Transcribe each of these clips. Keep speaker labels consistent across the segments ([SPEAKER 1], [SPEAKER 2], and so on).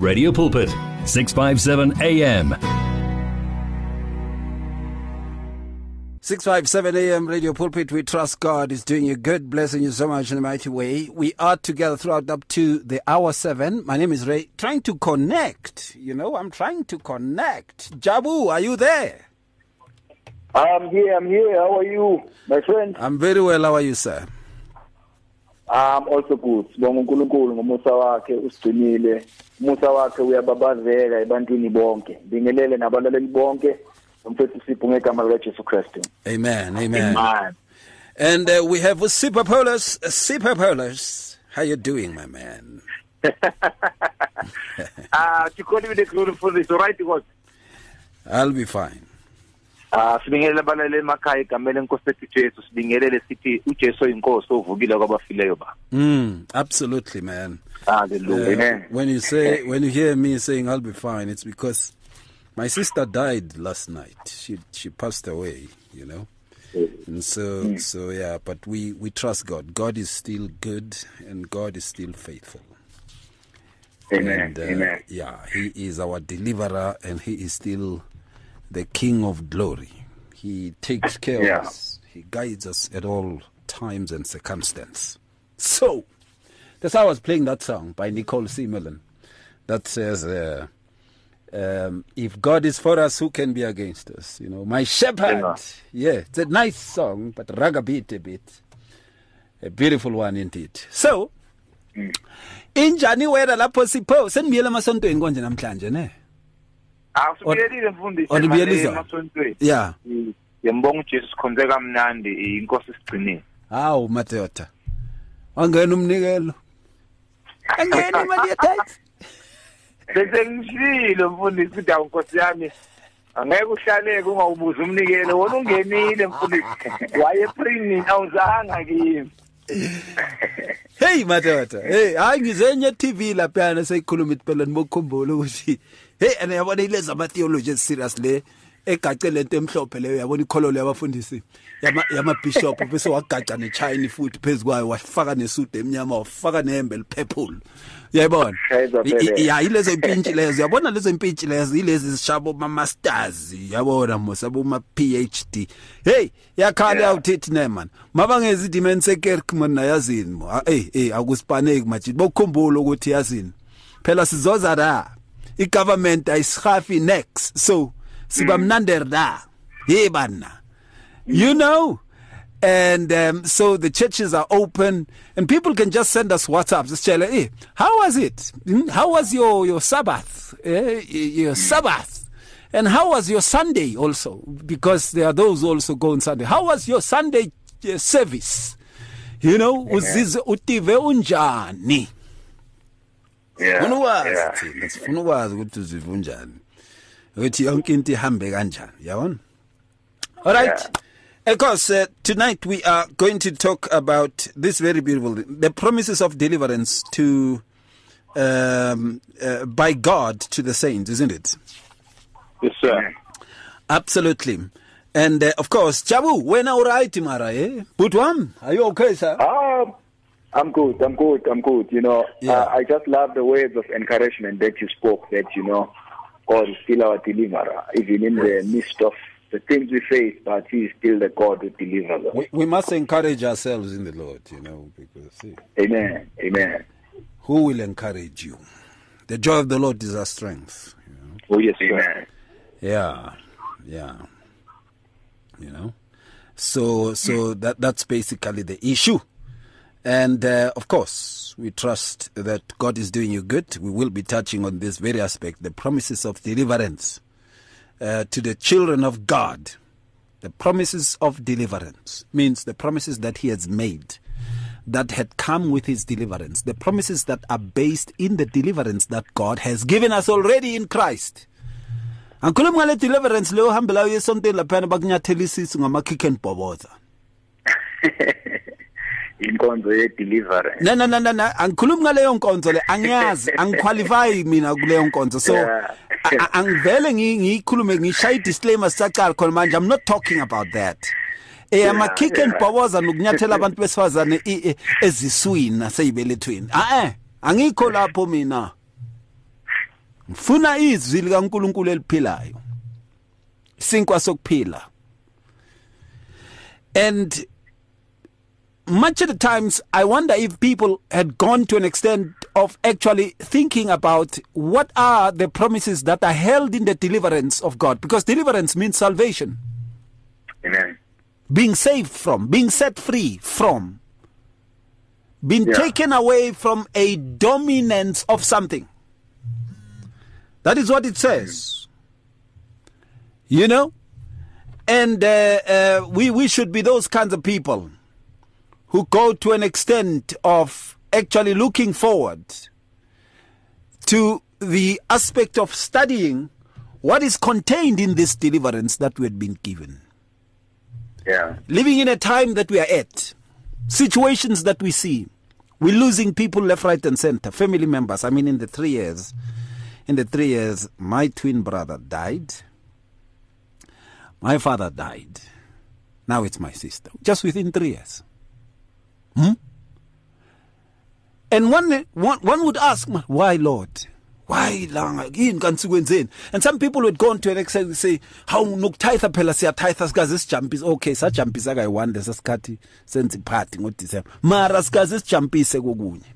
[SPEAKER 1] Radio Pulpit, 657 AM.
[SPEAKER 2] 657 AM Radio Pulpit. We trust God is doing you good, blessing you so much in a mighty way. We are together throughout up to the hour seven. My name is Ray. Trying to connect. You know, I'm trying to connect. Jabu, are you there?
[SPEAKER 3] I'm here, I'm here. How are you, my friend?
[SPEAKER 2] I'm very well. How are you, sir?
[SPEAKER 3] I'm also good. Sibonga uNkulunkulu ngomusa wakhe usigcinile. Umusa wakhe uyababazeka ebantwini bonke. Bingelele nabalaleli bonke. Umfethu sipho ngegama.
[SPEAKER 2] Amen. Amen.
[SPEAKER 3] Amen.
[SPEAKER 2] And uh, we have. Sipho Paulos. How you doing, my man?
[SPEAKER 3] Ah, to call you the glory for this, all right? Because
[SPEAKER 2] I'll be fine.
[SPEAKER 3] Ah sibingelele abalaleli emakhaya egameni lenkosi ethu Jesu sibingelele sithi uJesu oyinkosi ovukile kwabafileyo ba.
[SPEAKER 2] Mm, absolutely, man.
[SPEAKER 3] Hallelujah.
[SPEAKER 2] Uh, when you say when you hear me saying I'll be fine, it's because my sister died last night. She she passed away, you know. And so so yeah, but we we trust God. God is still good and God is still faithful.
[SPEAKER 3] Amen.
[SPEAKER 2] And, uh,
[SPEAKER 3] Amen.
[SPEAKER 2] Yeah, he is our deliverer and he is still the king of glory. He takes care
[SPEAKER 3] Yeah.
[SPEAKER 2] of us. He guides us at all times and circumstance. So, that's how I was playing that song by Nicole C. Mullen that says, uh, um, if God is for us, who can be against us? You know, my shepherd.
[SPEAKER 3] Yeah.
[SPEAKER 2] It's a nice song, but ragabit a bit. A beautiful one indeed. So, injani wena lapho sipho senibiyela emasontweni konje namhlanje ne
[SPEAKER 3] Sibiyelile mfundisi.
[SPEAKER 2] Or nibuyelisa?
[SPEAKER 3] emasontweni.
[SPEAKER 2] yeah
[SPEAKER 3] Yembonga uJesu sikhonze kamnandi inkosi sigcinile.
[SPEAKER 2] hawu madoda wangena umnikelo angena imali yetax
[SPEAKER 3] Bese ngishilo mfundisi ukuthi awunkosi yami angeke uhlaleke ungawubuza umnikelo wona ungenile mfundisi. Waye prini awuzanga kimi.
[SPEAKER 2] hey madoda hey hayi ngizenye TV laphana seyikhuluma iphela nibokukhumbula ukuthi hey and yabona ileza ama theology serious le egace lento emhlophe leyo yabona ikhololo yabafundisi? Yama yama bishop bese wagaca ne China futhi phezukwayo wafaka nesuit emnyama wafaka nehembe lepurple uyayibona?
[SPEAKER 3] Shayizwa
[SPEAKER 2] I- i-
[SPEAKER 3] phela.
[SPEAKER 2] ya yilezo impintshi lezo yabona lezo impintshi lezo yilezi zishabo ma masters yabona mosabo ma PhD hey yakhala
[SPEAKER 3] Yeah.
[SPEAKER 2] yawuthethi ne man. Mabangezi dimeni sekerk mina yazini mo. Ah, eh eh akuspaneki majid. Bokukhumbula ukuthi yazini phela sizoza la igovernment ayisihafi next. So siba mnander la hey bana. You know? And um, so the churches are open and people can just send us whatsapps just tell hey how was it? Hmm? how was your your sabbath? Eh? your sabbath? And how was your sunday also? Because there are those also go on sunday. How was your sunday uh, service? You know uzize utive unjani
[SPEAKER 3] Yeah.
[SPEAKER 2] funa ukwazi
[SPEAKER 3] yeah.
[SPEAKER 2] thina sifuna ukwazi ukuthi uzive unjani. Ukuthi yonke into ihambe kanjani yabona all right. Of course uh, tonight we are going to talk about this very beautiful the promises of deliverance to um, uh, by God to the saints isn't it?
[SPEAKER 3] Yes sir.
[SPEAKER 2] absolutely. And uh, of course Jabu wena alright mara eh? But one are you okay sir?
[SPEAKER 3] Um, I'm good. I'm good. I'm good. You know,
[SPEAKER 2] Yeah.
[SPEAKER 3] uh, I just love the words of encouragement that you spoke. That you know, God is still our deliverer, even in the midst of the things we face. But He is still the God who delivers us.
[SPEAKER 2] we, we must encourage ourselves in the Lord you know because see,
[SPEAKER 3] Amen. Amen.
[SPEAKER 2] who will encourage you the joy of the Lord is our strength you know
[SPEAKER 3] Oh yes, Amen.
[SPEAKER 2] Yeah, yeah. You know, so so that that's basically the issue, and uh, of course we trust that God is doing you good. We will be touching on this very aspect, the promises of deliverance uh, to the children of God. The promises of deliverance means the promises that He has made that had come with His deliverance, the promises that are based in the deliverance that God has given us already in Christ. angikhulumi ngale deliverance leyo hambelayo yesontweni laphana bakunyathela isisu ngama-kick and bhoboza
[SPEAKER 3] Inkonzo ye deliverance.
[SPEAKER 2] na na na na na angikhulumi ngaleyo nkonzo le angiyazi angiqualify mina kuleyo nkonzo so
[SPEAKER 3] Yeah.
[SPEAKER 2] a- a- angivele ngi- ngiyikhulume ngishaye disclaimer sicacala khona manje i'm not talking about that eh ama-kick and
[SPEAKER 3] yeah.
[SPEAKER 2] bhoboza nokunyathela abantu besifazane i- i- eziswini naseyibelethweni a-e angikho lapho mina ngifuna izwi likaNkuluNkulu eliphilayo sinkwa sokuphila and much of the times I wonder if people had gone to an extent of actually thinking about what are the promises that are held in the deliverance of God. Because deliverance means salvation.
[SPEAKER 3] Amen.
[SPEAKER 2] Being saved from being set free from. Being
[SPEAKER 3] Yeah.
[SPEAKER 2] taken away from a dominance of something. That is what it says. You know? And uh, uh, we we should be those kinds of people who go to an extent of actually looking forward to the aspect of studying what is contained in this deliverance that we had been given
[SPEAKER 3] yeah
[SPEAKER 2] living in a time that we are at, situations that we see, we're losing people left, right, and center, family members. I mean, in the three years, in the three years, my twin brother died, my father died, now it's my sister, just within three years. Hmm? And one, one, one would ask, why, Lord? Why langa yini kanti sikwenzeni? And some people would go on to an extent and say how nokutitha phela siyatitha sikaze sijumpise okay sajumpisa kayi-one lesa sikhathi senza iphathi ngodisemba mara sikaze sijumpise kokunye.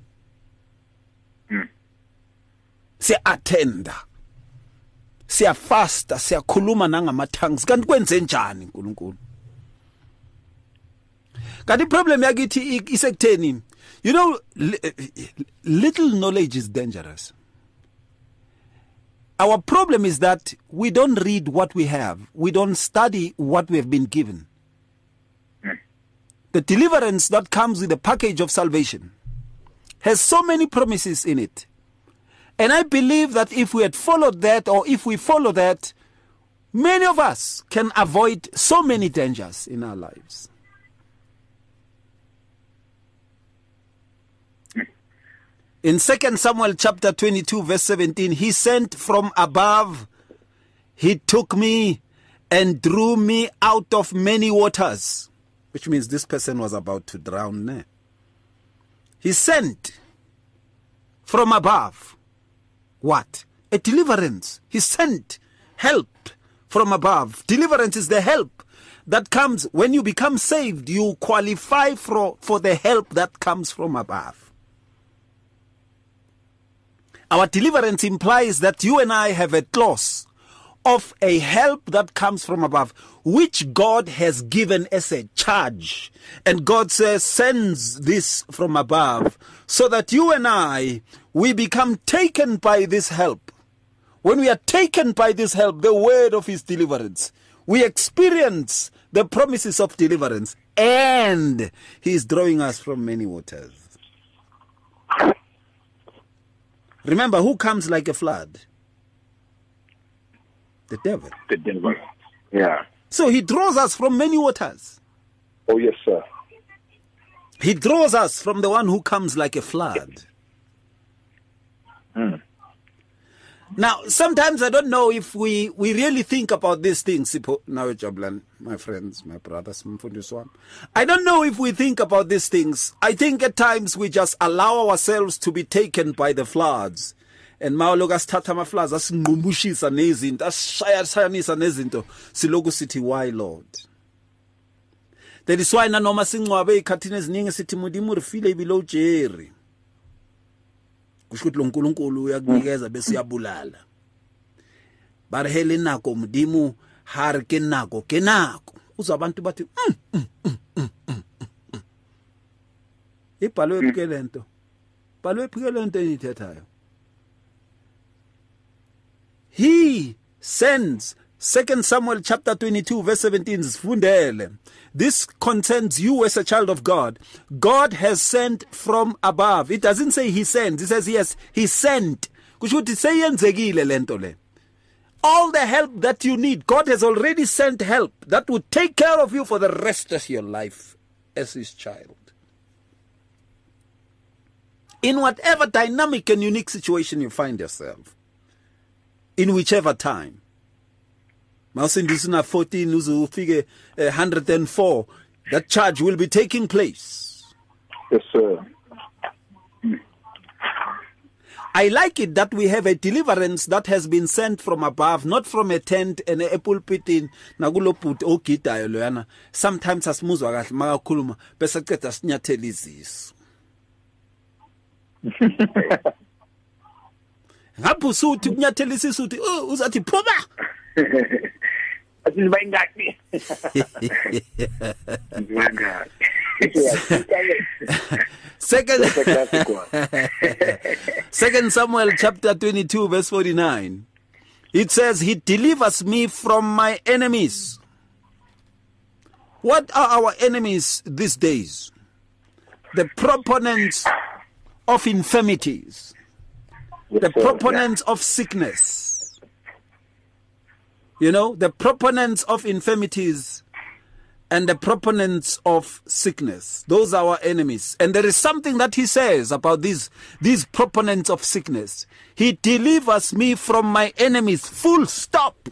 [SPEAKER 2] Siya-attenda. Siyafasta siyakhuluma nangama-tongues. Kanti kwenze njani unkulunkulu kanti iproblem yakithi isekutheni you know eh, little knowledge is dangerous. Our problem is that we don't read what we have. We don't study what we have been given. The deliverance that comes with the package of salvation has so many promises in it. And i believe that if we had followed that or if we follow that many of us can avoid so many dangers in our lives In 2 Samuel chapter 22 verse 17, he sent from above, he took me and drew me out of many waters, which means this person was about to drown. ne? He sent from above what? A deliverance. He sent help from above. Deliverance is the help that comes when you become saved, you qualify for, for the help that comes from above. Our deliverance implies that you and I have a clause of a help that comes from above, which God has given as a charge. And God says, sends this from above so that you and I, we become taken by this help. When we are taken by this help, the word of his deliverance, we experience the promises of deliverance and he is drawing us from many waters. Remember, who comes like a flood? The devil.
[SPEAKER 4] the devil.
[SPEAKER 3] yeah
[SPEAKER 2] So he draws us from many waters.
[SPEAKER 4] Oh yes, sir.
[SPEAKER 2] He draws us from the one who comes like a flood. Hmm. Now, sometimes I don't know if we, we really think about these things. Now, Jablan, my friends, my brothers. I don't know if we think about these things. I think at times we just allow ourselves to be taken by the floods. And mawuloku asithatha ama-floods asinqumushisa nezinto asishayasanisa nezinto siloku sithi why lord that is why nanoma singcwabe ey'khathini eziningi sithi mudimu rifile ibilo jerry kusho ukuthi lo nkulunkulu uyakunikeza bese uyabulala. Ba re he le nako modimo ha re ke nako ke nako. Uzwa abantu bathi "Mm, mm, mm, mm, mm, mm." ibhalwe phi ke lento bhalwe phi ke lento enithethayo he sends Second Samuel chapter 22 verse 17 sifundele this concerns you as a child of God. God has sent from above. It doesn't say he sends. It says yes he sent. Seyenzekile lento le. All the help that you need God has already sent help that would take care of you for the rest of your life as his child. In whatever dynamic and unique situation you find yourself in whichever time mawusindisa una 14 uze ufike eh, 104 that charge will be taking place.
[SPEAKER 4] Yes, sir.
[SPEAKER 2] I like it that we have a deliverance that has been sent from above not from a tent and a pulpit in nakulobhuti ogidayo loyana. Sometimes asimuzwa kahle makakhuluma bese qeda sinyathela izisu. Ngapho usuthi kunyathela isisu uthi "Oh, uzathi phuma
[SPEAKER 4] athi niba ingaki niba ingaki
[SPEAKER 2] second
[SPEAKER 3] That's a classic one.
[SPEAKER 2] Second Samuel chapter 22 verse 49. It says he delivers me from my enemies. What are our enemies these days? The proponents of infirmities, the proponents of sickness. You know, the proponents of infirmities and the proponents of sickness. Those are our enemies. And there is something that he says about these, these proponents of sickness. He delivers me from my enemies. Full stop.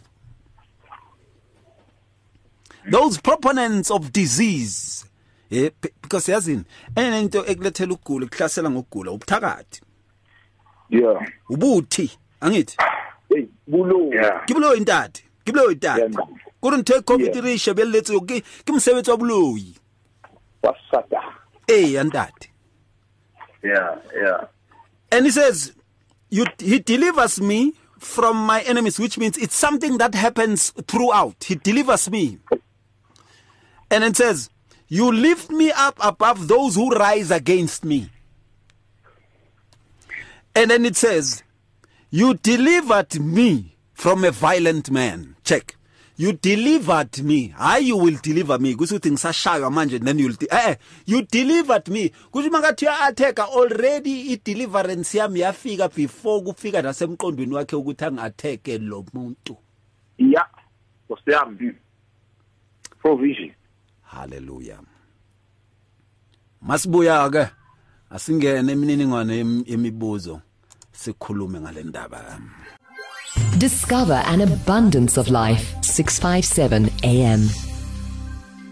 [SPEAKER 2] Those proponents of disease. Eh, be- because yazini enye into ekulethela ukugula kuhlasela ngokugula ubuthakathi
[SPEAKER 3] Yeah.
[SPEAKER 2] ubuthi angithi
[SPEAKER 3] bulo.
[SPEAKER 4] Yeah.
[SPEAKER 2] ke boloi ntate ke boloi ntate. kore ntho e covid re shebeletse ke ke mosebetsi wa boloi ee ya ntate
[SPEAKER 4] yeah yeah
[SPEAKER 2] And he says, you, He delivers me from my enemies, which means it's something that happens throughout. He delivers me. And it says, You lift me up above those who rise against me. And then it says, You delivered me from a violent man. Check. You delivered me. Hayi you will deliver me. Kusho ukuthi ngisashaywa manje then you'll eh eh, you delivered me. Kusho makathi ya attack already i deliverance yami yafika before kufika nasemqondweni wakhe ukuthi angattack lo muntu.
[SPEAKER 4] yeah kusiyami provision
[SPEAKER 2] Hallelujah. Masibuya ke asingene emininingwane yem- yemibuzo sikhulume ngale ndaba.
[SPEAKER 5] Discover an abundance of life. 657 AM.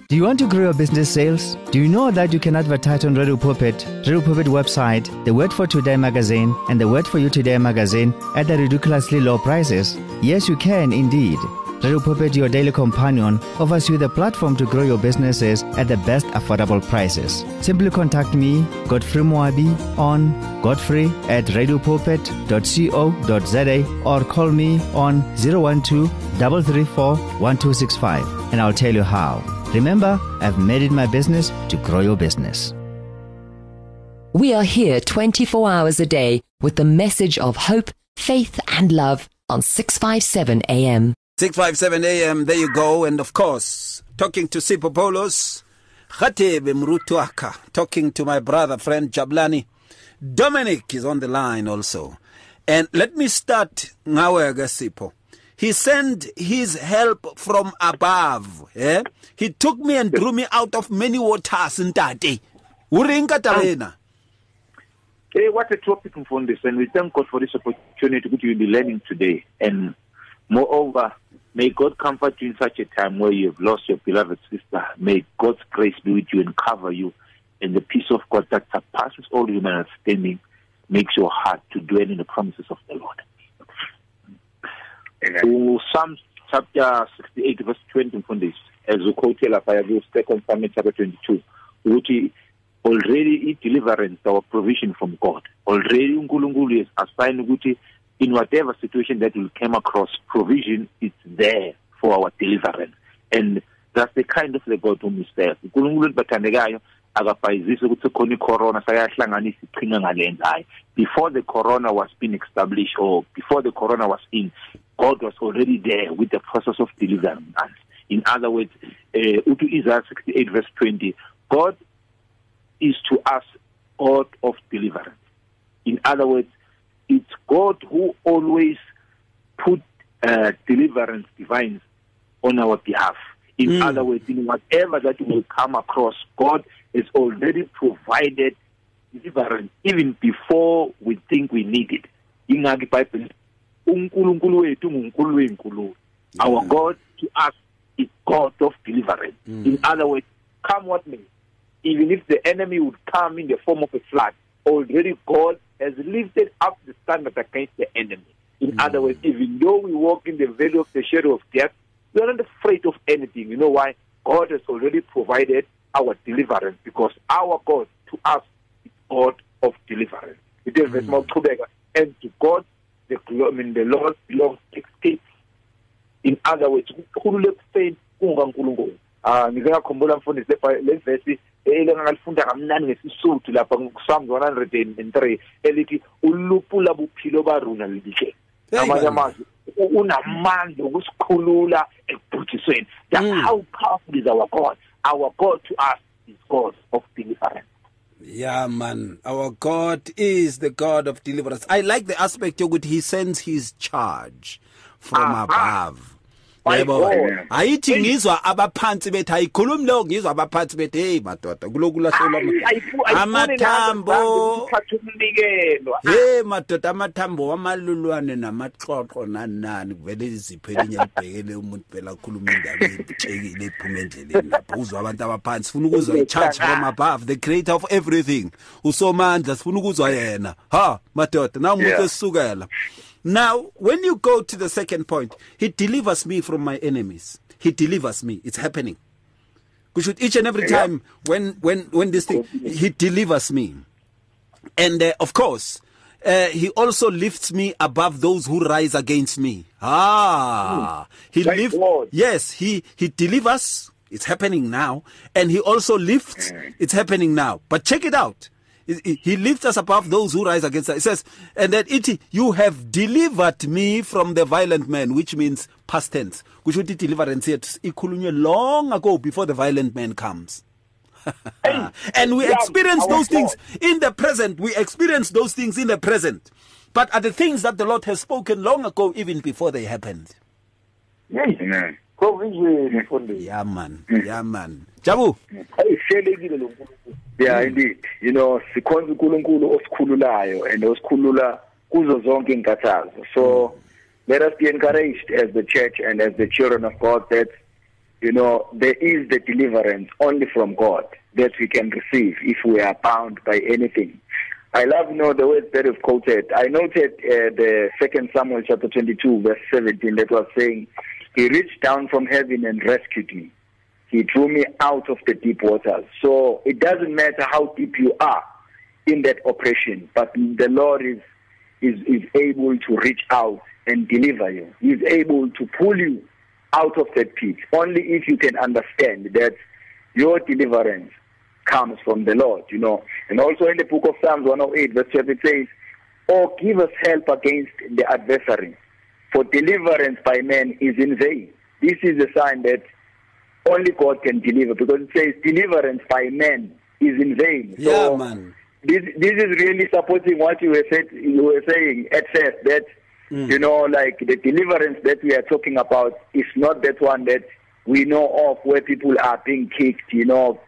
[SPEAKER 6] Do you want to grow your business sales? Do you know that you can advertise on Radio Pulpit, Radio Pulpit website, the Word for Today magazine, and the Word for You Today magazine at the ridiculously low prices? Yes, you can indeed. Radio Pulpit, your daily companion, offers you the platform to grow your businesses at the best affordable prices. Simply contact me, Godfrey Moabi, on godfrey at radiopulpit.co.za or call me on 012 334 1265 and I'll tell you how. Remember, I've made it my business to grow your business.
[SPEAKER 5] We are here 24 hours a day with the message of hope, faith, and love on 657 AM.
[SPEAKER 2] 657 AM there you go. And of course talking to Sipho Paulos Khatebe Mrutuaka talking to my brother friend Jabulani. Dominic is on the line also. And let me start ngawe ke Sipho he sent his help from above eh? He took me and drew me out of many waters ntate. Uri nkatabena
[SPEAKER 4] Hey, what a topic this, and we thank God for this opportunity you'll be learning today. And moreover, may God comfort you in such a time where you have lost your beloved sister. May God's grace be with you and cover you, and the peace of God that surpasses all human understanding makes your heart to dwell in the promises of the Lord. Amen. Psalm chapter 68, verse 20 from this, as we quote lapha ku second Samuel chapter 22, ukuthi already i-deliverance our provision from God. Already uNkulunkulu has assigned ukuthi in whatever situation that we come across, provision is there for our deliverance. And that's the kind of the God whom we serve. i-corona before the corona was being established or before the corona was in god was already there with the process of deliverance in other words uh, uthi isaiah 68 verse 20 god is to us god of deliverance in other words god who always put uh, deliverance divines on our behalf. In mm. other words in whatever that will come across god has already provided deliverance even before we think we need it. Ingaki bible uNkulunkulu wethu wenkulunkulu our god to us is god of deliverance. Mm. in other words come what may even if the enemy would come in the form of a flood already god has lifted up the standard against the enemy. In mm. other words, even though we walk in the valley of the shadow of death, we are not afraid of anything. You know why? God has already provided our deliverance because our God to us is God of deliverance. It is verse mm. and to God the I mean the Lord belongs to escape. In other words, ukhulule kufeni kungankulunkulu. Ah ngize ngakhumbula mfundisi le verse elengalifunda kamnani ngesisuthu lapha kuPsalm 103 elithi ulupula buphilo baruna libike. Amanye amazwi unamandla ukusikhulula ekubhujisweni. That's mm. how powerful is our God. Our God to us is God of deliverance.
[SPEAKER 2] Yeah, man. Our God is the God of deliverance. I like the aspect yokuthi he sends his charge from uh-huh. above. Yebo ayithi ngizwa abaphansi bethi ayikhulumi lo ngizwa abaphansi bethi hey madoda kulokulahlelwa amathambo. hey madoda amathambo wamalulwane namaxoxo nanani kuvele izipho elinye libhekele umuntu phela khuluma indaba ecekile ephuma endleleni lapho. Uzwa abantu abaphansi sifuna ukuzwa i-charge from above the creator of everything. Usomandla sifuna ukuzwa yena. Ha madoda na umuntu esisukela. Now, when you go to the second point, He delivers me from my enemies. He delivers me. It's happening. We should each and every time when when when this thing He delivers me, and uh, of course. Uh, he also lifts me above those who rise against me. Ah, he lifts. Yes, he he delivers. It's happening now, and he also lifts. It's happening now. But check it out. He lifts us above those who rise against us. It says, and that it you have delivered me from the violent man, which means past tense. Which would deliverance yet long ago before the violent man comes. and we experience those things in the present. We experience those things in the present. But are the things that the Lord has spoken long ago, even before they happened.
[SPEAKER 3] Yes.
[SPEAKER 2] Yeah, man. Yeah, man. Jabu.
[SPEAKER 3] Yeah indeed. You know sikhonza uNkulunkulu osikhululayo and osikhulula kuzo zonke inkathazo so let us be encouraged as the church and as the children of God that you know there is the deliverance only from God that we can receive if we are bound by anything. I love you know the words that you've quoted. I noted uh, the second Samuel chapter 22 verse 17 that was saying he reached down from heaven and rescued me He drew me out of the deep waters. So it doesn't matter how deep you are in that oppression, but the Lord is is is able to reach out and deliver you. He's able to pull you out of that pit. Only if you can understand that your deliverance comes from the Lord, you know. And also in the book of Psalms 108 verse 12 it says, "Oh, give us help against the adversary, for deliverance by men is in vain." This is a sign that only God can deliver because it says deliverance by men is in vain.
[SPEAKER 2] Yeah, so man.
[SPEAKER 3] This this is really supporting what you were said you were saying at first that mm. you know like the deliverance that we are talking about is not that one that we know of where people are being kicked, you know,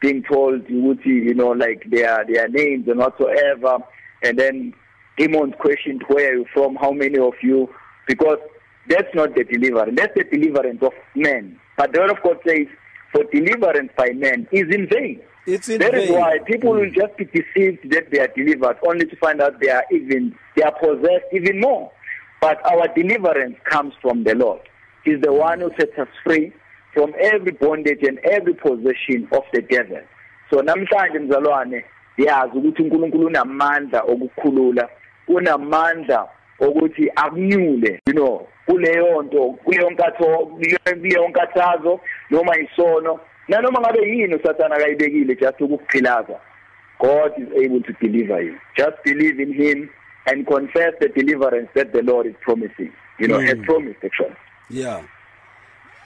[SPEAKER 3] being told you would see, you know like their their names and whatsoever and then demons questioned where are you from, how many of you because that's not the deliverance. That's the deliverance of men. But the word of God says, for deliverance by men is in vain.
[SPEAKER 2] It's in
[SPEAKER 3] that
[SPEAKER 2] vain.
[SPEAKER 3] is why people mm. will just be deceived that they are delivered, only to find out they are even they are possessed even more. But our deliverance comes from the Lord. He's the one who sets us free from every bondage and every possession of the devil. So namhlanje mzalwane yazi ukuthi uNkulunkulu unamandla okukhulula, unamandla ukuthi akunyule, you know, kuleyo nto kuleyo nkatho kuleyo nkathazo noma isono nanoma ngabe yini usathana akayibekile just ukukuphilaza God is able to deliver you. Just believe in him and confess the deliverance that the Lord is promising. You know mm. has promised actually.
[SPEAKER 2] Yeah.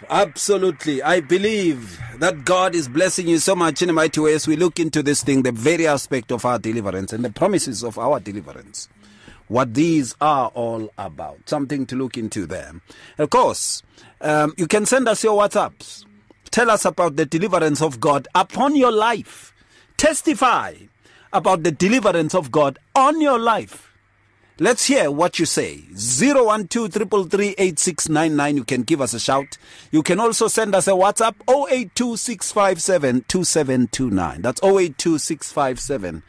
[SPEAKER 2] Absolutely. I believe that God is blessing you so much in a mighty way as we look into this thing, the very aspect of our deliverance and the promises of our deliverance what these are all about. Something to look into there. Of course, um, you can send us your WhatsApps. Tell us about the deliverance of God upon your life. Testify about the deliverance of God on your life. Let's hear what you say. 012 You can give us a shout. You can also send us a WhatsApp 082657 2729. That's 082657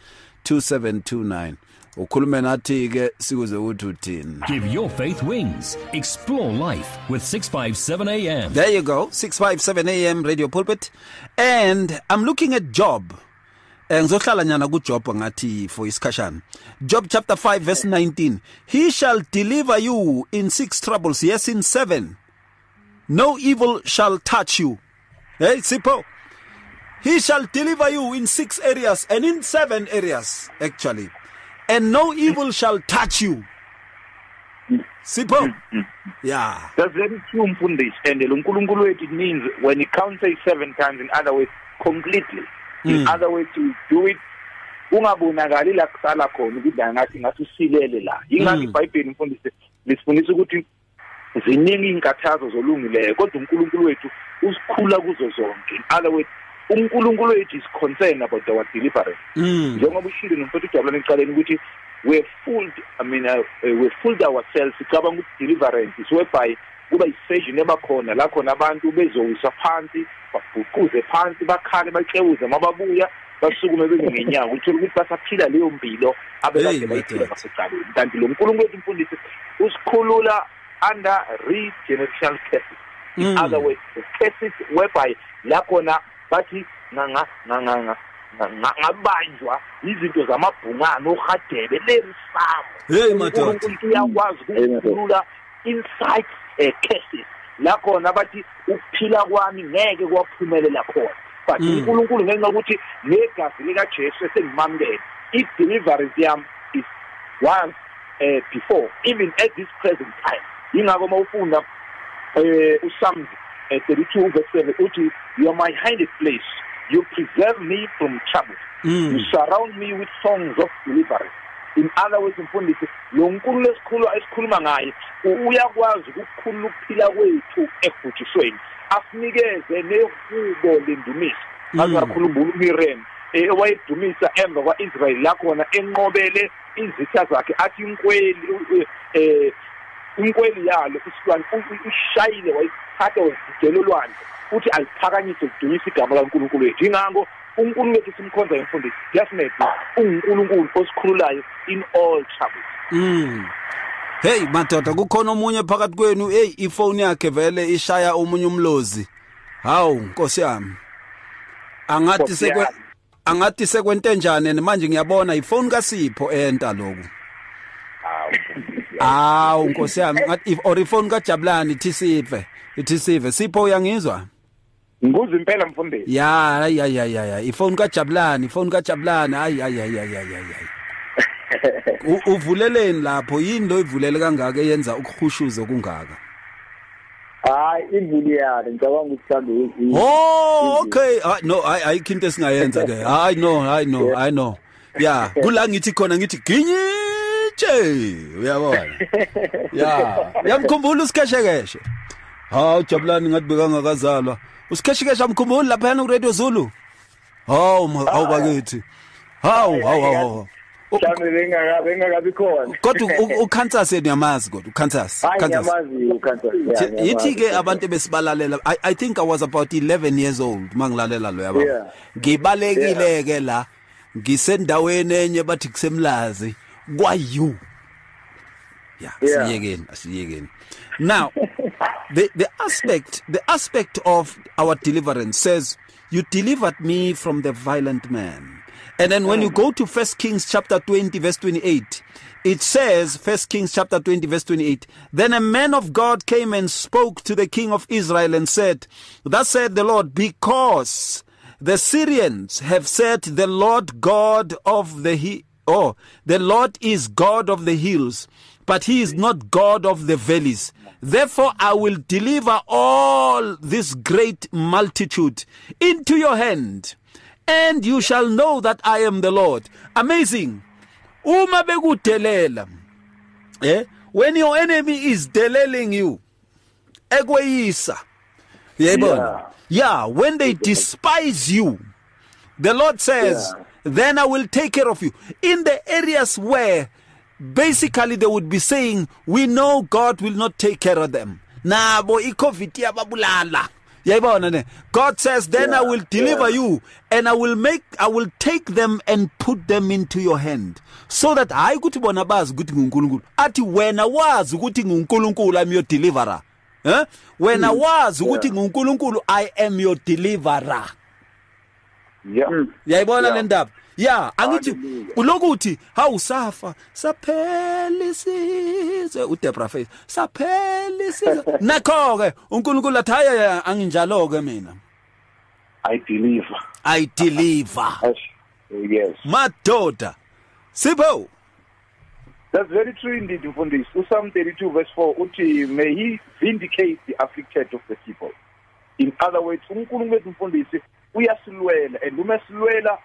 [SPEAKER 2] 2729. Ukhulume nathi ke sikuze ukuthi uthini
[SPEAKER 1] Give your faith wings. Explore life with 657 AM.
[SPEAKER 2] There you go, 657 AM Radio Pulpit. And I'm looking at Job. Eh ngizohlala nyana ku Job ngathi for isikhashana. Job chapter 5 verse 19. He shall deliver you in six troubles, yes in seven. No evil shall touch you. Hey Sipho. He shall deliver you in six areas and in seven areas actually. And no evil shall touch you. Sipho. Yeah.
[SPEAKER 4] That's very true mfundisi and lo nkulunkulu wethu it means when he counts say seven times in other words completely. In other words to do it ungabonakali la kusala khona ukuthi angathi ngathi usilele la. Ingakho iBhayibheli mfundisi lisifundisa ukuthi ziningi inkathazo zolungileyo kodwa uNkulunkulu wethu usikhula kuzo zonke. In other words uNkulunkulu wethu is concerned about our deliverance. Njengoba ushilo nomfowethu ujabulani ecaleni ukuthi we're fooled i mean uh, uh, we're fooled ourselves sicabanga ukuthi deliverance is whereby kuba isession ebakhona la khona abantu bezowiswa phansi babhuquze phansi bakhale bacewuze mababuya basukume bebe ngenyawo. Uthola ukuthi basaphila leyo mpilo
[SPEAKER 2] Hey,
[SPEAKER 4] abekade bayiphila
[SPEAKER 2] madoda.
[SPEAKER 4] basecaleni. Kanti lo nkulunkulu wethu mfundisi usikhulula under regenerational curses. In
[SPEAKER 2] Mm.
[SPEAKER 4] other words the curses whereby la khona bathi nganga nganga ngabanjwa izinto zamabhungane ohadebe lerisamu
[SPEAKER 2] Hey, madoda.
[SPEAKER 4] uNkulunkulu uyakwazi ukukhulula insight eh, cases la khona bathi ukuphila kwami ngeke kwaphumelela khona but
[SPEAKER 2] Mm.
[SPEAKER 4] uNkulunkulu ngenxa ukuthi negazi lika Jesu esengimamukele i-deliverance yami is once uh, before even at this present time ingakho mawufunda eh uSams eh, 32 verse 7 uthi you are my hiding place. You preserve me from trouble.
[SPEAKER 2] Mm.
[SPEAKER 4] you surround me with songs of deliverance. In other words mfundisi lo nkulu lesikhuluma esikhuluma ngaye uyakwazi ukukhulula ukuphila kwethu ebhujisweni asinikeze nehubo lendumiso angakhumbula uMiriam eh, owayedumisa emva kwaIsrael la khona enqobele izitha zakhe athi inkweli u- eh inkweli yalo isilwane u- u- ushayile wayithatha wazidela olwandle futhi aliphakanyise kudumisa igama kaNkulunkulu wethu ingakho uNkulunkulu wethu simkhonza emfundisi definitely unguNkulunkulu osikhululayo in all troubles
[SPEAKER 2] Mm. Hey madoda kukhona omunye phakathi kwenu hey ifone yakhe vele ishaya omunye umlozi. Hawu Nkosi yami. Angathi
[SPEAKER 4] Nkosi
[SPEAKER 2] sekwe
[SPEAKER 4] yami.
[SPEAKER 2] angathi sekwente njani and manje ngiyabona ifone kaSipho enta lokhu. Hawu Nkosi yami ngathi if or ifone kaJabulani ithi sive. Ithi sive. Sipho uyangizwa?
[SPEAKER 4] nguze impela mfundisi.
[SPEAKER 2] Ya ay ay ay ay ifone kaJabulani ifone kaJabulani. Ay ay ay ay ay ay U- uvuleleni lapho? Yini lo ivulele kangaka eyenza ukuhushuze kungaka
[SPEAKER 3] hayi ivuli yalo ngicabanga ukuthi mhlawumbe ivuli
[SPEAKER 2] Oh okay. Ah, no hayi ayikho into esingayenza ke. Hayi no hayi no hayi no. Ya kula ngithi khona ngithi ginyitshe uyabona? Ya yamkhumbula usikheshekeshe hawu jabulani ngathi bekangakazalwa? Usikheshekeshe amkhumbula lapha ku Radio Zulu? Hawu ma- hawu bakithi. Hawu hawu hawu
[SPEAKER 3] mhlawumbe bengakabi bengakabi khona.
[SPEAKER 2] Kodwa u- uKansas uyamazi kodwa uKansas
[SPEAKER 3] hayi
[SPEAKER 2] Kansas
[SPEAKER 3] ngiyamazi ukansas
[SPEAKER 2] yithi ke abantu besibalalela I, i think i was about 11 years old mangilalela lo yaba
[SPEAKER 3] Yeah.
[SPEAKER 2] ngibalekile ke la ngisendaweni enye bathi kusemlazi kwayu yeah
[SPEAKER 3] Yeah.
[SPEAKER 2] siyekeni asiyekeni. Now the the aspect the aspect of our deliverance says you delivered me from the violent man. And then when you go to first kings chapter 20 verse 28 it says first kings chapter 20 verse 28 then a man of god came and spoke to the king of israel and said thus said the lord because the syrians have said the lord god of the he Oh, the Lord is God of the hills, but he is not God of the valleys. Therefore, I will deliver all this great multitude into your hand, and you shall know that I am the Lord. Amazing. Uma bekudelela, eh? When your enemy is deleling you, ekweyisa. Yayibona? Yeah, when they despise you, the Lord says, then I will take care of you. In the areas where basically they would be saying, we know God will not take care of them. Nabo i-COVID yababulala. yayibona ne? God says then i will deliver you and i will make i will take them and put them into your hand. So that hayi ukuthi bona bazi ukuthi nguNkulunkulu. Athi wena wazi ukuthi nguNkulunkulu i'm your deliverer. Eh? Wena wazi ukuthi nguNkulunkulu i am your deliverer.
[SPEAKER 4] Yeah.
[SPEAKER 2] Yayibona
[SPEAKER 4] Yeah.
[SPEAKER 2] le ndaba? Ya angithi
[SPEAKER 4] Hallelujah.
[SPEAKER 2] ulokuthi hawu safa saphela isizwe uDebra Faith saphela isizwe nakho ke uNkulunkulu athi hayi anginjalo ke mina
[SPEAKER 4] i deliver
[SPEAKER 2] i deliver
[SPEAKER 4] Yes.
[SPEAKER 2] madoda sipho
[SPEAKER 4] That's very true indeed, Mfundisi. Psalm 32 verse 4 uthi may he vindicate the afflicted of the people. In other words, uNkulunkulu wethu Mfundisi uyasilwela and uma silwela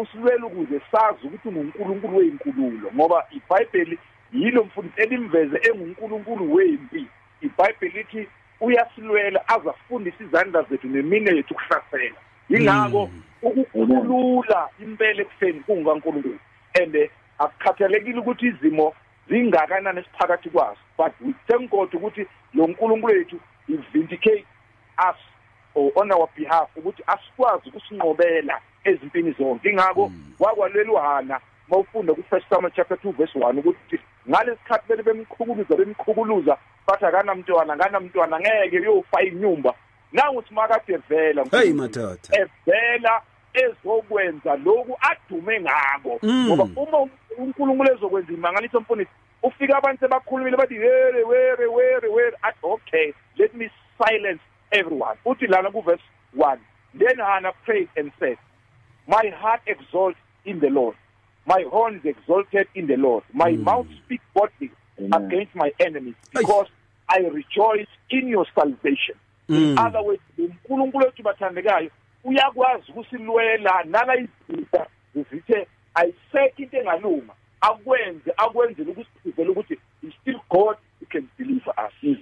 [SPEAKER 4] usilwela ukuze sazi ukuthi nguNkulunkulu weinkululo ngoba iBhayibheli yilo mfundisi elimveze enguNkulunkulu wempi. iBhayibheli lithi uyasilwela azafundisa izandla zethu nemine yethu kuhlasela. Yingakho ukukhulula impela ekufeni kungaNkulunkulu. And eh, akukhathalekile ukuthi izimo zingakanani esiphakathi kwazo but we thank God ukuthi lo nkulunkulu wethu he vindicate us or on our behalf ukuthi asikwazi ukusinqobela ezimpini zonke. Ingakho wakwalelwana mawufunda ku First Samuel chapter 2 verse 1 ukuthi ngalesikhathi bele bemqhukuluza bemqhukuluza bathi akanamntwana akanamntwana ngeke uyofa inyumba. Nangu simakade vela
[SPEAKER 2] hey madoda.
[SPEAKER 4] evela ezokwenza lokhu adume ngako.
[SPEAKER 2] Mm.
[SPEAKER 4] ngoba uma uNkulunkulu ezokwenza imangaliso mfundisi ufika abantu sebakhulumile bathi were were were were. Athi okay let me silence everyone. Uthi lana ku verse 1 then Hannah prayed and said my heart exalts in the Lord. My horn is exalted in the Lord. My hmm. mouth speaks boldly against my enemies because I rejoice in your salvation. In hmm. other words uNkulunkulu wethu bathandekayo uyakwazi ukusilwela nala izitha zithe ayisekho into engalunga akwenze akwenzele ukusivela ukuthi he still God he can deliver us.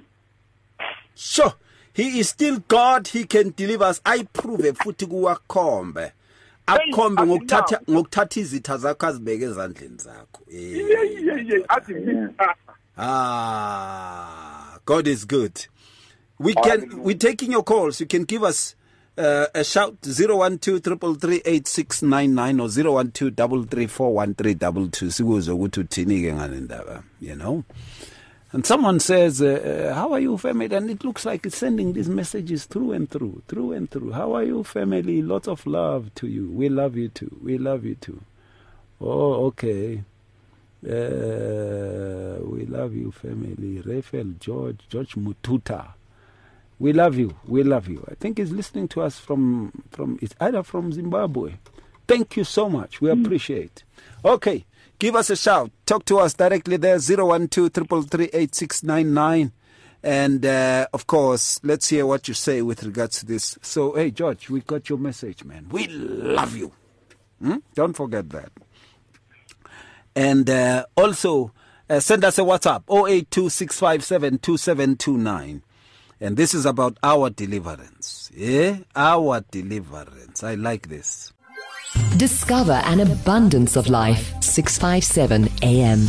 [SPEAKER 2] Sure he is still god he can deliver us. I ayiprove futhi kuwakhombe akhombe ngokuthatha ngokuthatha izitha zakho azibeke ezandleni zakho. Ah, God is good. We can we're taking your calls. You can give us uh, a shout 012 333 or 012 sikuzwe ukuthi uthini ke ngale ndaba you know and someone says uh, uh, how are you family and it looks like it's sending these messages through and through through and through how are you family lots of love to you we love you too we love you too oh okay uh, we love you, family. Raphael, George, George Mututa. We love you. We love you. I think he's listening to us from from it's either from Zimbabwe. Thank you so much. We appreciate. Okay, give us a shout. Talk to us directly there. Zero one two triple three eight six nine nine. And uh, of course, let's hear what you say with regards to this. So, hey, George, we got your message, man. We love you. Hmm? Don't forget that. And uh, also uh, send us a WhatsApp 0826572729. And this is about our deliverance. Yeah, our deliverance. I like this.
[SPEAKER 5] Discover an abundance of life. 657 AM.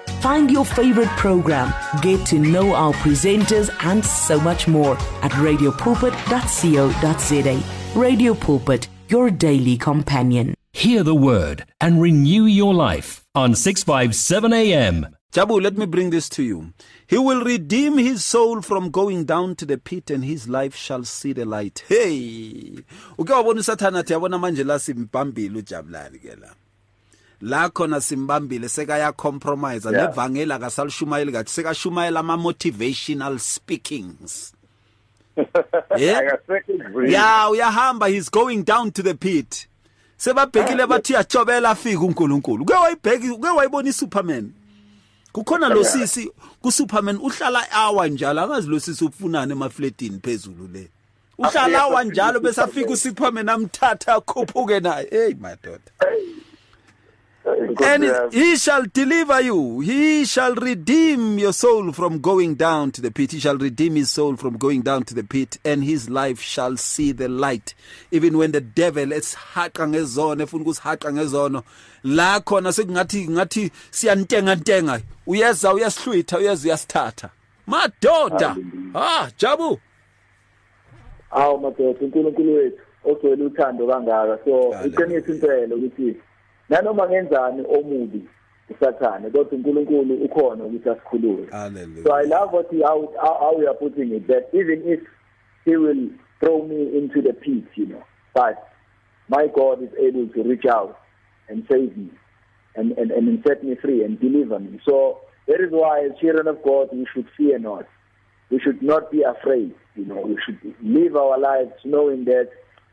[SPEAKER 7] Find your favorite program, get to know our presenters, and so much more at radiopulpit.co.za. Radio Pulpit, your daily companion.
[SPEAKER 1] Hear the word and renew your life on 657 AM.
[SPEAKER 2] Jabu, let me bring this to you. He will redeem his soul from going down to the pit and his life shall see the light. Hey! Uke wabona usathana athi yabona manje la simbambile uJabulani ke la. La khona simbambile sekaya compromise
[SPEAKER 3] Yeah.
[SPEAKER 2] nevangela kasalishumayeli kathi sekashumayela ama motivational speakings. Yeah.
[SPEAKER 3] Akasekho ukuvila.
[SPEAKER 2] ya uyahamba he's going down to the pit sebabhekile bathi yajobela afika uNkulunkulu ke wayibheki ke wayibona iSuperman kukhona lo sisi kuSuperman uhlala hour njalo angazi lo sisi ufunana emafletini phezulu le uhlala
[SPEAKER 3] Afika
[SPEAKER 2] hour njalo
[SPEAKER 3] afika
[SPEAKER 2] bese afika uSuperman amthatha akhuphuke naye hey madoda
[SPEAKER 3] Inkosi
[SPEAKER 2] and he shall deliver you. He shall redeem your soul from going down to the pit. He shall redeem his soul from going down to the pit, and his life shall see the light. Even when the devil esihaqa ngezono efuna ukusihaqa ngezono la khona sekungathi ngathi siyantenga ntenga uyeza uyasihlwitha uyeza uyasithatha madoda ah jabu
[SPEAKER 3] Awu madoda uNkulunkulu wethu ogcwele uthando kangaka. So iqiniso impela ukuthi nanoma ngenzani omubi usathane kodwa uNkulunkulu ukhona ukuthi asikhulule. So I love what he, how, how we are putting it that even if he will throw me into the pit, you know, but my God is able to reach out and save me and, and, and set me free and deliver me. So that is why as children of God we should fear not. We should not be afraid. You know, we should live our lives knowing that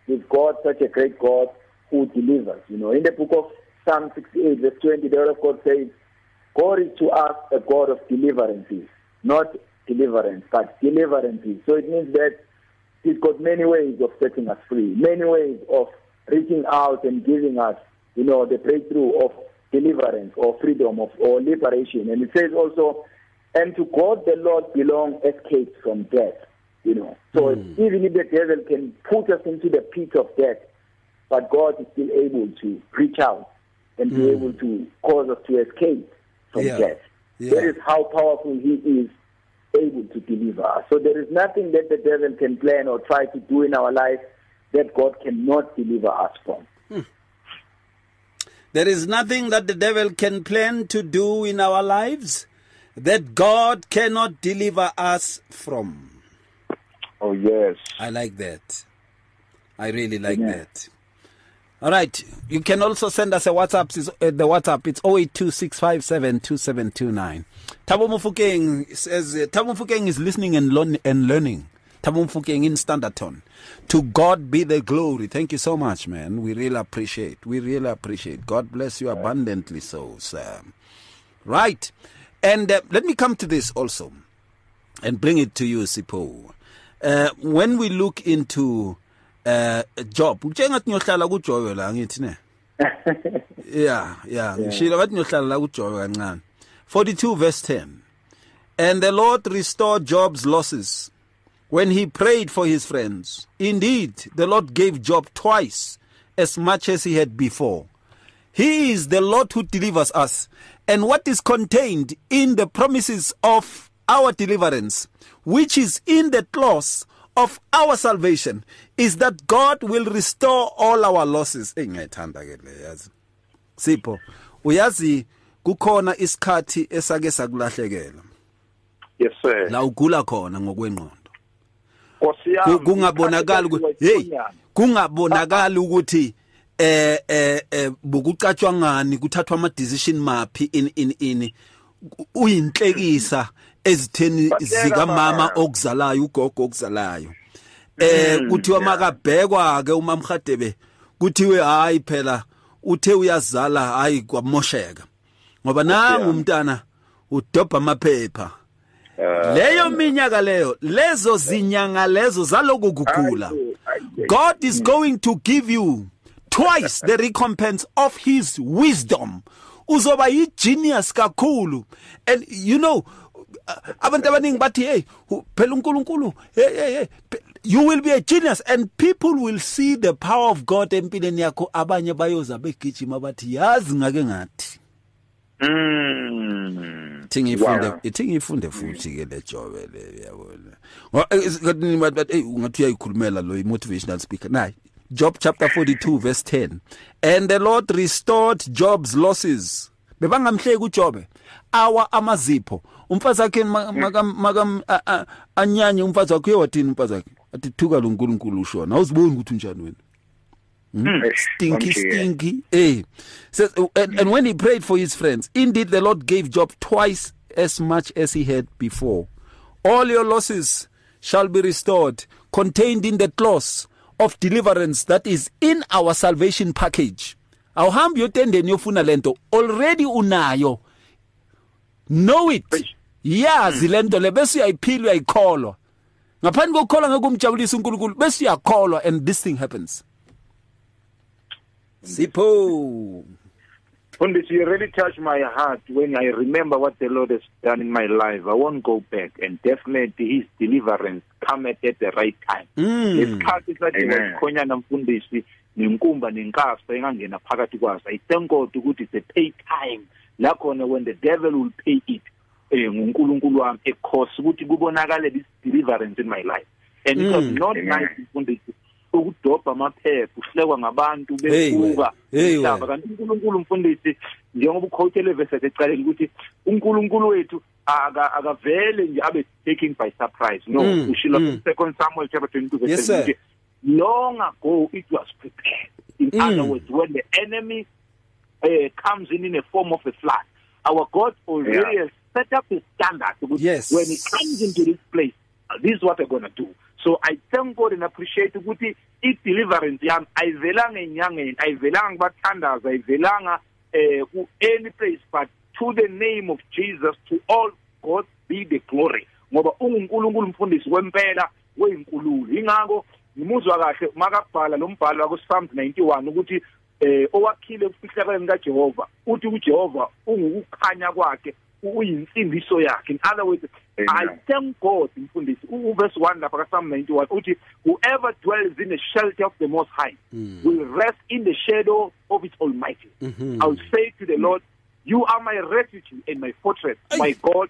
[SPEAKER 3] with God, such a great God who delivers. You know, in the book of Psalm 68, verse 20, the word of God says, God is to us a God of deliverances, not deliverance, but deliverances. So it means that He's got many ways of setting us free, many ways of reaching out and giving us, you know, the breakthrough of deliverance or freedom of or liberation. And it says also, and to God the Lord belong escape from death. You know, so hmm. even if the devil can put us into the pit of death, but God is still able to reach out and be hmm. able to cause us to escape from
[SPEAKER 2] Yeah.
[SPEAKER 3] death.
[SPEAKER 2] Yeah.
[SPEAKER 3] That is how powerful He is able to deliver us. So there is nothing that the devil can plan or try to do in our life that God cannot deliver us from. Hmm.
[SPEAKER 2] There is nothing that the devil can plan to do in our lives that God cannot deliver us from.
[SPEAKER 4] Oh yes.
[SPEAKER 2] I like that. I really like that. All right. You can also send us a WhatsApp. It's, uh, the WhatsApp, it's 0826572729. Thabo Mofokeng says, uh, Thabo Mofokeng is listening and, learn- and learning. Thabo Mofokeng in Standerton. To God be the glory. Thank you so much, man. We really appreciate. We really appreciate. God bless you abundantly so, sir. Right. And uh, let me come to this also and bring it to you, Sipho. Uh, when we look into uh, Job, njengathi ngiyohlala kuJobe la ngithi ne. Yeah, yeah. Ngishilo bathi ngiyohlala la kuJobe kancane. 42 verse 10. And the Lord restored Job's losses when he prayed for his friends. Indeed, the Lord gave Job twice as much as he had before. He is the Lord who delivers us. And what is contained in the promises of our deliverance, which is in the clause of our salvation, is that God will restore all our losses. Eh, ngiyayithanda ke le yazi. Sipho, uyazi kukhona isikhathi esake sakulahlekela.
[SPEAKER 4] Yes sir.
[SPEAKER 2] La ugula khona ngokwengqondo.
[SPEAKER 4] Nkosi
[SPEAKER 2] Ku-
[SPEAKER 4] yami.
[SPEAKER 2] kungabonakali ukuthi hey kungabonakali ukuthi eh eh eh bukucatshwa ngani kuthathwa ama decision maphi in in in uyinhlekisa ezitheni
[SPEAKER 4] Bahleka
[SPEAKER 2] zika mama
[SPEAKER 4] mama.
[SPEAKER 2] okuzalayo ugogo okuzalayo. Eh kuthiwa makabhekwa ke umamhadebe kuthiwe hayi phela uthe uyazala hayi kwamosheka. Ngoba nangu umntana udobha amaphepha. Leyo minyaka leyo lezo zinyanga lezo zaloku kugula God is going to give you twice the recompense of his wisdom. Uzoba yi genius kakhulu. And you know uh, abantu abaningi bathi hey hu- phela uNkulunkulu hey hey hey pe- you will be a genius and people will see the power of God empilweni yakho. Abanye bayoza begijima bathi yazi ngake ngathi.
[SPEAKER 4] Mm.
[SPEAKER 2] ithi ngifunde ithi ngifunde futhi ke le jobe le yabona Ngo- eh, is- kanti bathi bathi, "Ey, ungathi uyayikhulumela lo motivational speaker. Nayi Job chapter 42 verse 10 and the Lord restored Job's losses. Bebangamhleki uJobe awa amazipho umfazi wakhe maka maka anyanye umfazi wakhe uyawathini umfazi wakhe athi thuka lo nkulunkulu ushona awuziboni ukuthi unjani wena Mm. Stinky, stinky. Hey. Says, and, and when he prayed for his friends, indeed the Lord gave Job twice as much as he had before. All your losses shall be restored, contained in the clause of deliverance that is in our salvation package. awuhambi uyotendeni yofuna lento already unayo know it yazi lento le bese uyayiphila uyayikholwa ngaphandle kokukholwa ngeke umjabulise uNkulunkulu bese uyakholwa and this thing happens Sipho
[SPEAKER 4] Fundis, you really touch my heart when I remember what the Lord has done in my life. I won't go back, and definitely His deliverance cometh at the right time. Lesikhathi sathi wasikhonyana mfundisi nenkumba nenkasa engangena phakathi kwaso. I thank God ukuthi it's a pay time. La khona when the devil will pay it. Eh nguNkulunkulu wami ekhosi ukuthi kubonakale this deliverance in my life. And it was not nice mfundisi ukudobha amaphepha uhlekwa ngabantu befuka umhlaba kanti uNkulunkulu mfundisi njengoba ukhotshele verse ecaleni ukuthi uNkulunkulu wethu akavele nje abe taking by surprise no
[SPEAKER 2] Mm,
[SPEAKER 4] ushilo
[SPEAKER 2] mm.
[SPEAKER 4] second Samuel chapter 22 verse
[SPEAKER 2] Yes, sir.
[SPEAKER 4] 17 long ago it was prepared in
[SPEAKER 2] Mm.
[SPEAKER 4] other words when the enemy uh, comes in in a form of a flood our God already has set up a standard
[SPEAKER 2] Yes.
[SPEAKER 4] when he comes into this place. Uh, this is what they're going to do. So i thank god and appreciate ukuthi i-deliverance yami ayivelanga enyangeni ayivelanga kubathandaza ayivelanga eh ku any place but to the name of jesus to all god be the glory. Ngoba ungunkulunkulu mfundisi kwempela weyinkululo ingakho ngimuzwa kahle makabhala lo mbhalo wako Psalms 91 ukuthi eh owakhile ukufihlakeni kaJehova uthi uJehova ungukukhanya kwakhe uyinsimbiso yakhe. In other words i thank god mfundisi u verse 1 lapha ka Psalm 91 uthi whoever dwells in the shelter of the most high hmm. will rest in the shadow of its almighty. Mm-hmm. I will say to the lord you are my refuge and my fortress my god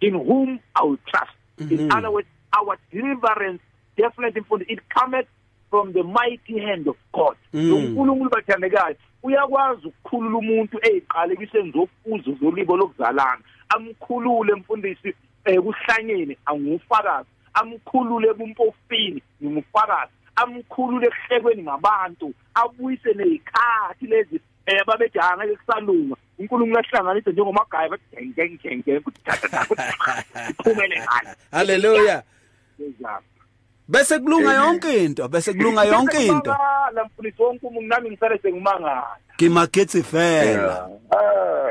[SPEAKER 4] in whom i will trust. In mm-hmm. other words our deliverance definitely it cometh from the mighty hand of God. Mm. uNkulunkulu bathandekayo uyakwazi ukukhulula umuntu eziqalekiseni zofuzo zolibo lokuzalana. Amkhulule mfundisi eh kuhlanyeni angufakazi. Amkhulule bumpofini ngumfakazi. Amkhulule ehlekweni ngabantu. Abuyise nezikhathi lezi eh babethi angeke kusalunga. uNkulunkulu ahlanganise njengomagayi bathi geng geng geng geng kuthi thatha thatha iphumele ngani.
[SPEAKER 2] haleluya
[SPEAKER 4] Exactly.
[SPEAKER 2] Bese kulunga yonke into bese kulunga yonke into.
[SPEAKER 4] la mfundisi wonke umuntu nami ngisale sengimangala
[SPEAKER 2] ke maketsi fela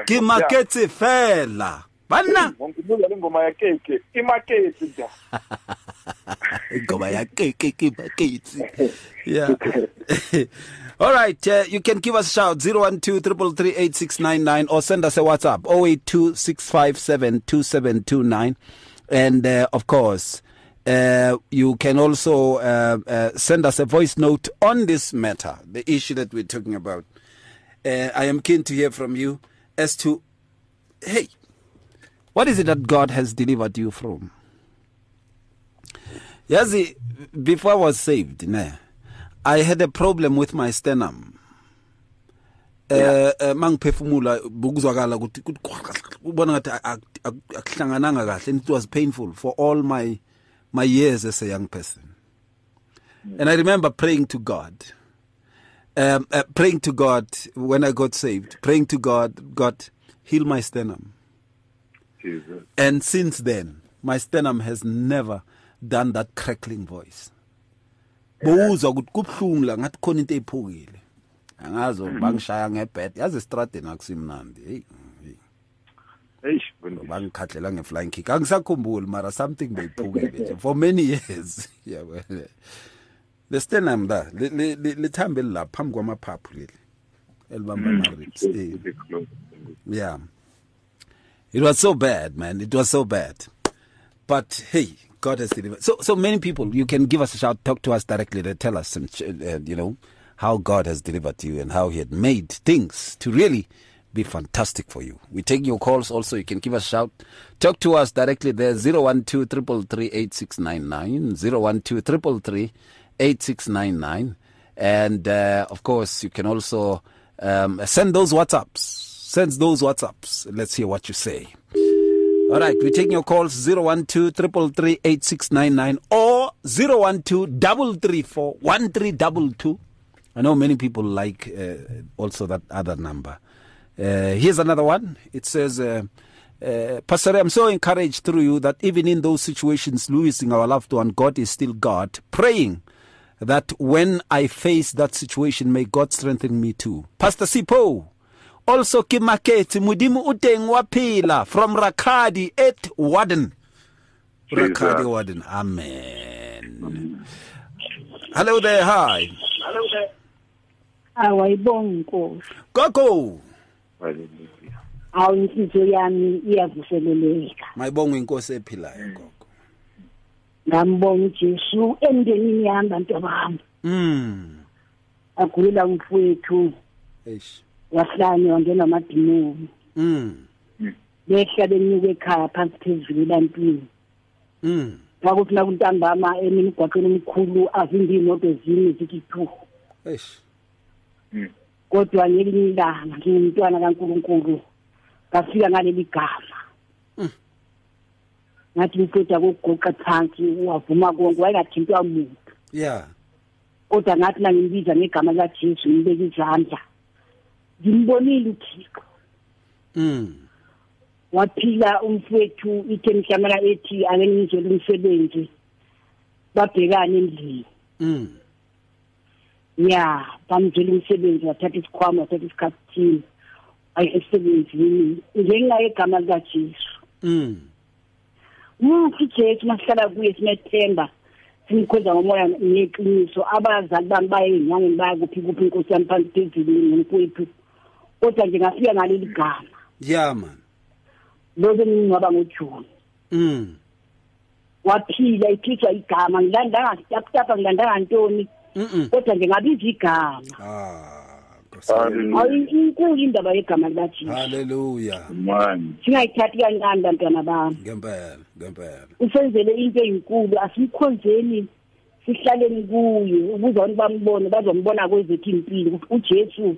[SPEAKER 2] ke maketsi fela. Banna.
[SPEAKER 3] Ngikubuza le ngoma yakeke imaketsi nje
[SPEAKER 2] ingoma yakeke ke maketsi yeah. All right uh, you can give us a shout 0123338699 or send us a whatsapp 0826572729 and uh, of course uh, you can also uh, uh, send us a voice note on this matter, the issue that we're talking about. Uh, I am keen to hear from you as to, hey, what is it that God has delivered you from? Yazi, before I was saved, I had a problem with my sternum. eh mangiphefumula ukuthi ngathi akuhlangananga kahle it was painful for all my my years as a young person. And i remember praying to god. Um uh, praying to god when i got saved. Praying to god god heal my sternum. And since then my sternum has never done that crackling voice. Buzwa ukuthi kubhlungu la ngathi khona into eyiphukile. Angazo bangishaya ngebed yazi estradeni akusimnandi hey hey.
[SPEAKER 3] Eish
[SPEAKER 2] bangikhadlela nge-flying kick. Angisakhumbuli mara something beyiphukile nje for many years. Yabo. The sternum la li- li- li- lithambe elilapha phambi kwamaphaphu leli elibamba ama-ribs. Eh. yeah. It was so bad man. It was so bad. But hey god has delivered. So so many people you can give us a shout talk to us directly. To tell us some, uh, you know how god has delivered you and how he had made things to really be fantastic for you we take your calls also you can give us a shout talk to us directly there 012 8699 012 8699 and uh, of course you can also um, send those whatsapps Send those WhatsApps. Let's hear what you say. All right, we're taking your calls 012 333 8699 or 012 334 1322. I know many people like uh, also that other number. Uh, here's another one. It says, uh, uh, Pastor, I'm so encouraged through you that even in those situations, losing our loved one, God is still God. Praying that when I face that situation, may God strengthen me too. Pastor Sipho, also ke maketse modimo o teng from Rakadi at Warden. Rakadi Warden. Amen. Hello there. Hi. Hello there.
[SPEAKER 8] Awayibonga inkosi
[SPEAKER 2] Gogo.
[SPEAKER 4] Haleluya
[SPEAKER 8] awu inhliziyo yami iyavuseleleka
[SPEAKER 2] Mayibonga inkosi ephilayo gogo.
[SPEAKER 8] ngambonga ujesu emndenini yami bantu bami
[SPEAKER 2] Mm.
[SPEAKER 8] agulela umfowethu
[SPEAKER 2] Eish.
[SPEAKER 8] wahlanye wangena amadimoni
[SPEAKER 2] Mm.
[SPEAKER 8] behla benyuka ekhaya phansi phezulu ebantwini
[SPEAKER 2] Mm.
[SPEAKER 8] kwakuthi nakuntambama emini gwaqeni omkhulu avimbe iy'moto zine zithi two
[SPEAKER 2] Eish.
[SPEAKER 8] Kodwa ngelinye ilanga ngingumntwana kankulunkulu ngafika ngaleli gama. Ngathi ngiceda kokugoqa phansi wavuma konke wayengathintwa muntu.
[SPEAKER 2] Yeah.
[SPEAKER 8] kodwa ngathi na ngimbiza ngegama likajesu ngibeka izandla. Ngimbonile uthixo.
[SPEAKER 2] Mm.
[SPEAKER 8] waphila umfowethu ithe mhlamala ethi ake ngizele umsebenzi babhekane endlini.
[SPEAKER 2] Mm.
[SPEAKER 8] Ya bamzela umsebenzi wathatha isikhwama wathatha isikhathini ayi emsebenzini ngenxa yegama likajesu
[SPEAKER 2] Mm.
[SPEAKER 8] muhle ujesu masihlala kuye sinethemba simkhweza ngomoya neqiniso abazali bami baye ey'nyangeni baya kuphi kuphi inkosi yami phansi phezulu ngomfowethu kodwa nje ngafika ngaleli gama
[SPEAKER 2] Yeah man.
[SPEAKER 8] lo bengingcwaba ngojuni
[SPEAKER 2] Mm.
[SPEAKER 8] waphila ikhishwa igama ngilandanga sitaputapa ngilandanga ntoni
[SPEAKER 2] Mm.
[SPEAKER 8] Kodwa nje ngabiza igama
[SPEAKER 2] Ah.
[SPEAKER 4] haleluya
[SPEAKER 8] awu inkulu indaba yegama likajesu.
[SPEAKER 2] Hallelujah.
[SPEAKER 4] man
[SPEAKER 8] singayithathi kancane bantwana bami.
[SPEAKER 2] Ngempela, ngempela.
[SPEAKER 8] usenzele into eyinkulu asimkhonzeni sihlaleni kuye. Ukuze abantu bambone bazombona kwezethu impilo ukuthi ujesu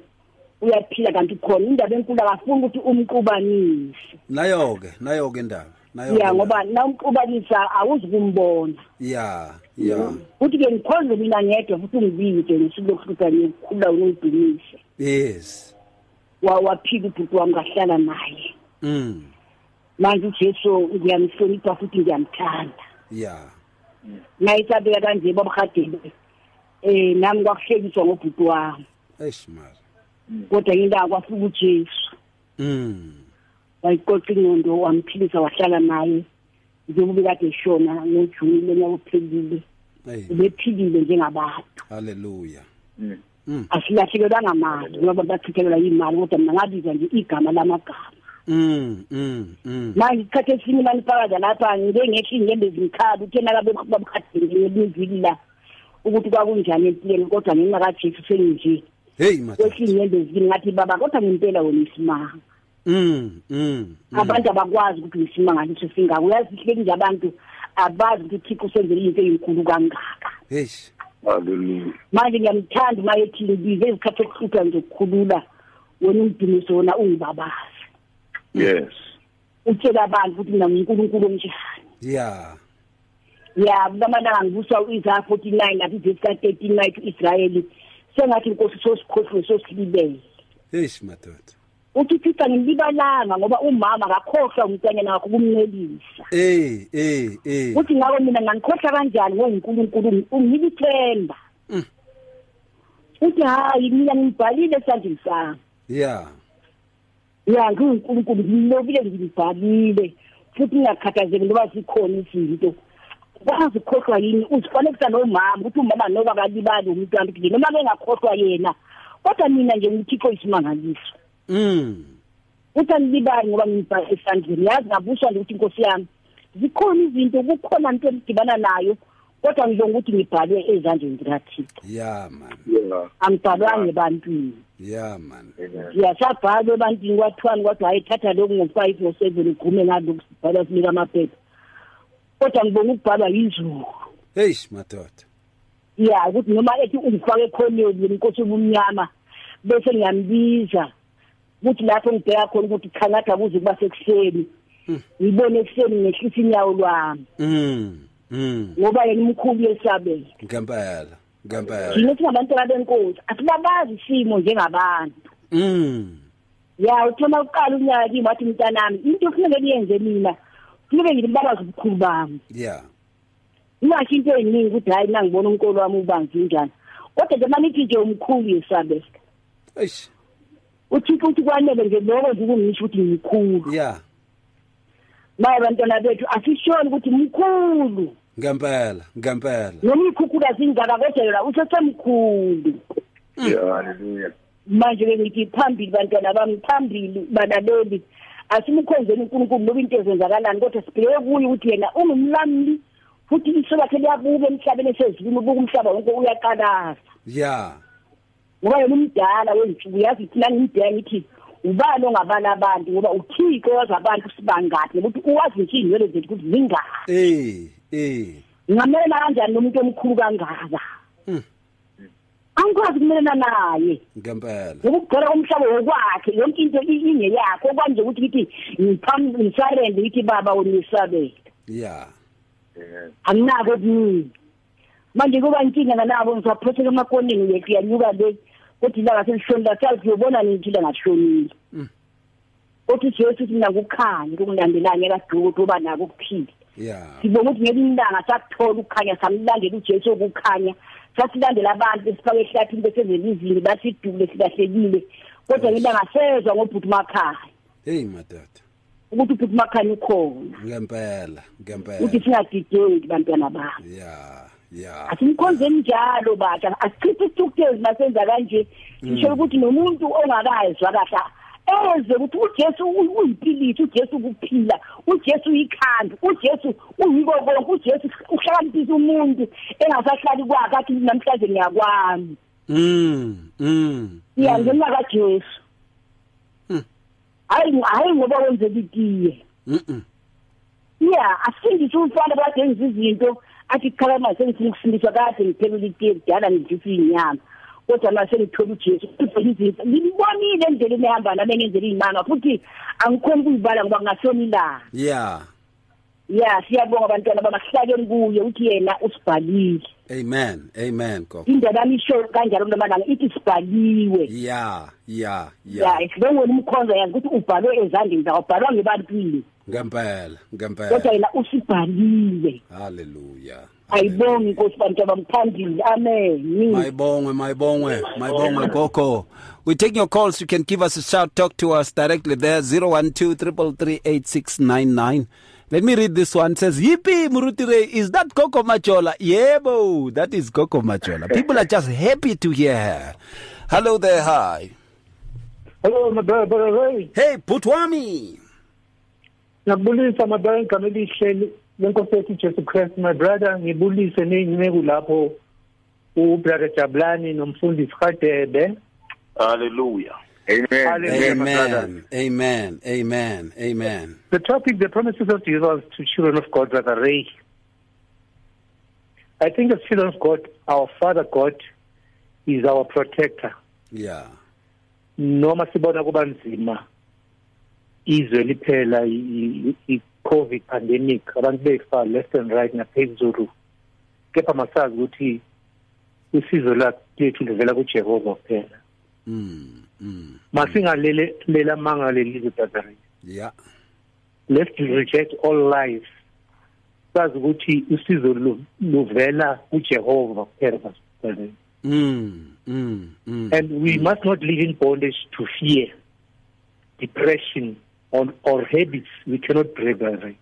[SPEAKER 8] uyaphila kanti khona. Indaba enkulu akafuni ukuthi umqubanise
[SPEAKER 2] Nayo ke, nayo ke indaba. Nayo.
[SPEAKER 8] ya
[SPEAKER 2] ke
[SPEAKER 8] ngoba na umqubanisa awuzi kumbona
[SPEAKER 2] Yeah, yeah.
[SPEAKER 8] futhi ke ngikhonze mina ngedwa futhi ungibike ngosuku lokuhlupha ngikhula ungidumise
[SPEAKER 2] Yes.
[SPEAKER 8] wa waphila ubhuti wami ngahlala naye
[SPEAKER 2] Mm.
[SPEAKER 8] manje ujesu ngiyamhlonipha futhi ngiyamthanda
[SPEAKER 2] Yeah.
[SPEAKER 8] nayisabeka kanje babahadele eh nami kwakuhlekiswa ngobhuti wami
[SPEAKER 2] Eish man.
[SPEAKER 8] kodwa yindawo kwafika ujesu
[SPEAKER 2] Mm.
[SPEAKER 8] Wayiqoqa ingqondo wamphilisa wahlala naye njengoba kade eshona ngojuni lenyaka ophelile
[SPEAKER 2] Hey.
[SPEAKER 8] ubephilile njengabantu
[SPEAKER 2] Hallelujah.
[SPEAKER 8] asilahlekelwanga mali ngoba bachithelelwa yimali kodwa mina ngabiza nje igama lamagama
[SPEAKER 2] Mm. Mm. Mm.
[SPEAKER 8] manje isikhathi esinye manifakaza lapha ngike ngehla iy'nyembe zimkhaba uthe nakabe babukhadele ngelivili la ukuthi kwakunjani empilweni kodwa ngenxa kajesu senginje
[SPEAKER 2] Hey madod.
[SPEAKER 8] kwehla iy'nyembe zivili ngathi baba kodwa ngempela wona isimanga
[SPEAKER 2] Mm. Mm. mm.
[SPEAKER 8] abantu abakwazi ukuthi ngisimanga ngaleso singako uyazi ihleki nje abantu abazi ukuthi uthixo usenzele into eyinkulu kangaka
[SPEAKER 2] Eish.
[SPEAKER 4] haleluya
[SPEAKER 8] manje ngiyamthanda uma ethi ngibize izikhathi okuhlupha nje ukukhulula wena umdumiso wona ungibabazi
[SPEAKER 4] yes
[SPEAKER 8] utshela abantu ukuthi mina ngunkulunkulu onjani
[SPEAKER 2] Yeah.
[SPEAKER 8] ya kulamalanga ngibuswa u-isaya forty nine lapho ivesi ka-thirteen night u-israyeli sengathi inkosi sosikhohliwe sosilibele
[SPEAKER 2] Eish madod.
[SPEAKER 8] Uthi uthixo ngimlibalanga ngoba umama akakhohlwa umntanyana wakho ukumncelisa
[SPEAKER 2] Eh, eh, eh.
[SPEAKER 8] uthi ngako mina ngangikhohlwa kanjani ngoNkulunkulu? Unginika ithemba uthi hayi mina ngibhalile esandleni sami.
[SPEAKER 2] Yeah.
[SPEAKER 8] ya ngiwuNkulunkulu ngilobile ngibhalile futhi ngingakhathazeki ngoba zikhona izinto. Kwazi ukukhohlwa yini? Uzifanekisa nomama ukuthi umama noba kalibali umntwana ukuthi noma bengakhohlwa yena kodwa mina nje ngithixo isimangaliso.
[SPEAKER 2] Mm.
[SPEAKER 8] uthi angilibali ngoba ngibhala esandleni yazi ngabuswa nje ukuthi inkosi yami zikhona izinto kukhona into engidibana nayo kodwa ngizonga ukuthi ngibhalwe ezandleni zikathixo
[SPEAKER 2] Yeah man.
[SPEAKER 4] yeah
[SPEAKER 8] angibhalwanga ebantwini
[SPEAKER 2] Yeah man.
[SPEAKER 8] siyasabhalwa ebantwini kwathiwani kodwa hayi thatha lokhu ngo-five ngo-seven ugqume ngalokhu sibhalwa sinika amaphepha kodwa ngibonga ukubhalwa yizulu
[SPEAKER 2] Eish madod.
[SPEAKER 8] ya ukuthi noma ethi ungifake ekhoneni yena inkosi obumnyama bese ngiyambiza ukuthi lapho ngibheka khona ukuthi khangatha kuze kuba sekuseni. Ngibone ekuseni ngehlisa inyawo lwami.
[SPEAKER 2] Mm mm
[SPEAKER 8] ngoba yena umkhulu yesabela
[SPEAKER 2] ngempela ngempela
[SPEAKER 8] thina singabantwana benkosi asibabazi isimo njengabantu.
[SPEAKER 2] Mm
[SPEAKER 8] ya uthoma uqala unyaka kimi wathi mntanami into kufanele niyenze mina kufanele ngilibabaza ubukhulu bami.
[SPEAKER 2] Yeah
[SPEAKER 8] ingasho into eyiningi ukuthi hayi nangibona unkolo wami ubanzi njani. Kodwa nje manithi nje umkhulu yesabela
[SPEAKER 2] eish.
[SPEAKER 8] Uthixo uthi kwanele nje lokho nje ukungisho ukuthi ngimkhulu
[SPEAKER 2] yeah
[SPEAKER 8] maye bantwana bethu asishoni ukuthi mkhulu.
[SPEAKER 2] Ngempela ngempela.
[SPEAKER 8] Noma ikhukhula zingaka kodwa yona usesemkhulu.
[SPEAKER 3] Yeah, hallelujah.
[SPEAKER 8] manje ke ngithi phambili bantwana bami phambili balaleli asimkhonzeni uNkulunkulu ngoba into ezenzakalani kodwa sibheke kuye ukuthi yena ungumlamli futhi iso lakhe liyabuka emhlabeni esezulwini ubuka umhlaba wonke uyaqalaza
[SPEAKER 2] yeah
[SPEAKER 8] ngoba yena umdala wensuku yazi thina ngimdala ngithi ubani ongabala abantu? Ngoba uthixo wazi abantu sibangaphi ukuthi uwazi nje inwele zethu ukuthi zingaphi
[SPEAKER 2] eh eh.
[SPEAKER 8] Ngingamelana kanjani nomuntu omkhulu kangaka?
[SPEAKER 2] Mm.
[SPEAKER 8] angikwazi kumelana naye.
[SPEAKER 2] Ngempela.
[SPEAKER 8] Ukugcwala umhlaba wokwakhe yonke into i- ingeyakho okwanje ukuthi ngithi ngiphambi ngisarende ngithi baba unisabele.
[SPEAKER 2] Yeah
[SPEAKER 8] anginako okuningi manje kuba inkinga nganabo ngisaphotheka emakoneni yethu yanyuka le kodwa ilanga selishonile sathi uyobona nithi ilanga lishonile othi jesu uthi mina kukhanya ukulandelanye kaduku ukuthi uba nako ukuphila.
[SPEAKER 2] Yeah
[SPEAKER 8] sibona ukuthi ngelinye ilanga sakuthola ukukhanya samlandela ujesu okukhanya sasilandela abantu besifake ehlathini besezelizini basidule silahlekile. Kodwa ngelanga sezwa ngobhuti makhaya.
[SPEAKER 2] Hey madoda
[SPEAKER 8] ukuthi ubhuti makhanya ukhona.
[SPEAKER 2] Ngempela ngempela.
[SPEAKER 8] Ukuthi singadideki bantwana bami
[SPEAKER 2] yeah yeah.
[SPEAKER 8] Asimkhonzeni njalo basha asichithe isithukuthezi masenza kanje. Sisho ukuthi nomuntu ongakazwa kahle eze ukuthi ujesu uyi- uyimpiliso ujesu ukuphila ujesu uyikhanda ujesu uyiko konke ujesu uhlakaniphisa umuntu engasahlali kwakhe athi namhlanje ngiyakwami.
[SPEAKER 2] Mm mm
[SPEAKER 8] iyangena kajesu hayi hayi ngoba wenzela itiye.
[SPEAKER 2] Mm
[SPEAKER 8] ya asindise umfana kade enza izinto. Athi khalama sengifuna ukusindiswa kade ngiphelele itiye kudala ngidlisa inyama kodwa mase ngithola ujesu kuzona izinto ngibonile endleleni ehamba nami engenzela iy'manga futhi angikhoni ukuyibala ngoba ngasona ilanga.
[SPEAKER 2] Yeah
[SPEAKER 8] ya siyabonga abantwana bamahlakeni kuye ukuthi yena usibhalile.
[SPEAKER 2] Amen amen gogo.
[SPEAKER 8] Indaba yami isho kanjalo mnamalanga ithi sibhaliwe.
[SPEAKER 2] Yeah yeah yeah
[SPEAKER 8] ya sibengwena umkhonzo yazi ukuthi ubhalwe ezandleni zawo ubhalwa ngebantwini.
[SPEAKER 2] Ngempela ngempela
[SPEAKER 8] kodwa yena usibhalile
[SPEAKER 2] hallelujah
[SPEAKER 8] ayibongi inkosi bantu abamthandile amen
[SPEAKER 2] Mayibongwe, mayibongwe, mayibongwe Gogo. We take your calls. You can give us a shout, talk to us directly there 012 Let me read this one. It says, Yippee, Murutire, is that Coco Machola? Yebo, that is Coco Machola. People are just happy to hear her. Hello there, hi.
[SPEAKER 9] Hello madodana Ray.
[SPEAKER 2] Hey, Putwami.
[SPEAKER 9] Ngiyabulisa madodana igama elihle lenkosi yethu Jesu Christ my brother ngibulise nezinceke lapho ubrother Jabulani nomfundisi Khadebe.
[SPEAKER 4] Hallelujah.
[SPEAKER 3] Amen.
[SPEAKER 9] Hallelujah, my brother.
[SPEAKER 2] Amen, amen, amen, amen.
[SPEAKER 9] The topic the promises of Jesus to children of God brother Ray. I think as children of God our father God is our protector.
[SPEAKER 2] Yeah,
[SPEAKER 9] noma sibona kuba nzima izwe liphela i-covid pandemic abantu befa left and right naphezulu. Kepha masazi ukuthi usizo lethu livela kujehova kuphela.
[SPEAKER 2] Mm, mm,
[SPEAKER 9] masingalele lela manga lelizwe brother
[SPEAKER 2] yeah,
[SPEAKER 9] let's reject all lies. Sazi ukuthi usizo lu- luvela kujehova kuphela
[SPEAKER 2] mm, mm, mm.
[SPEAKER 9] and we must not live in bondage to fear, depression, or, or habits we cannot break. brother.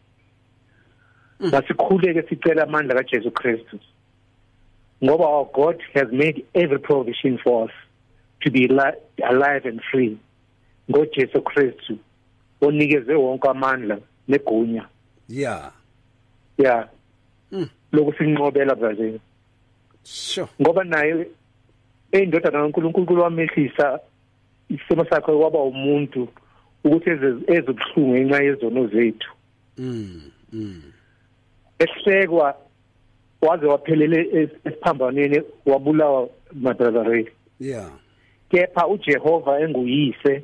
[SPEAKER 9] Masikhuleke sicela amandla kaJesu Christus. Ngoba our God has made every provision for us to be li- alive and free. NgoJesu Christu onikeze wonke amandla negunya.
[SPEAKER 2] yeah,
[SPEAKER 9] Yeah.
[SPEAKER 2] Mm.
[SPEAKER 9] Lokusinqobela brother.
[SPEAKER 2] sure.
[SPEAKER 9] ngoba naye eyindodana kaNkuluNkulu wamehlisa isimo sakhe kwaba umuntu ukuthi ezobuhlungu ngenxa yezono zethu.
[SPEAKER 2] Mm, mm,
[SPEAKER 9] ehlekwa waze waphelele es- esiphambanweni wabulawa mabrother
[SPEAKER 2] yeah,
[SPEAKER 9] kepha uJehova enguyise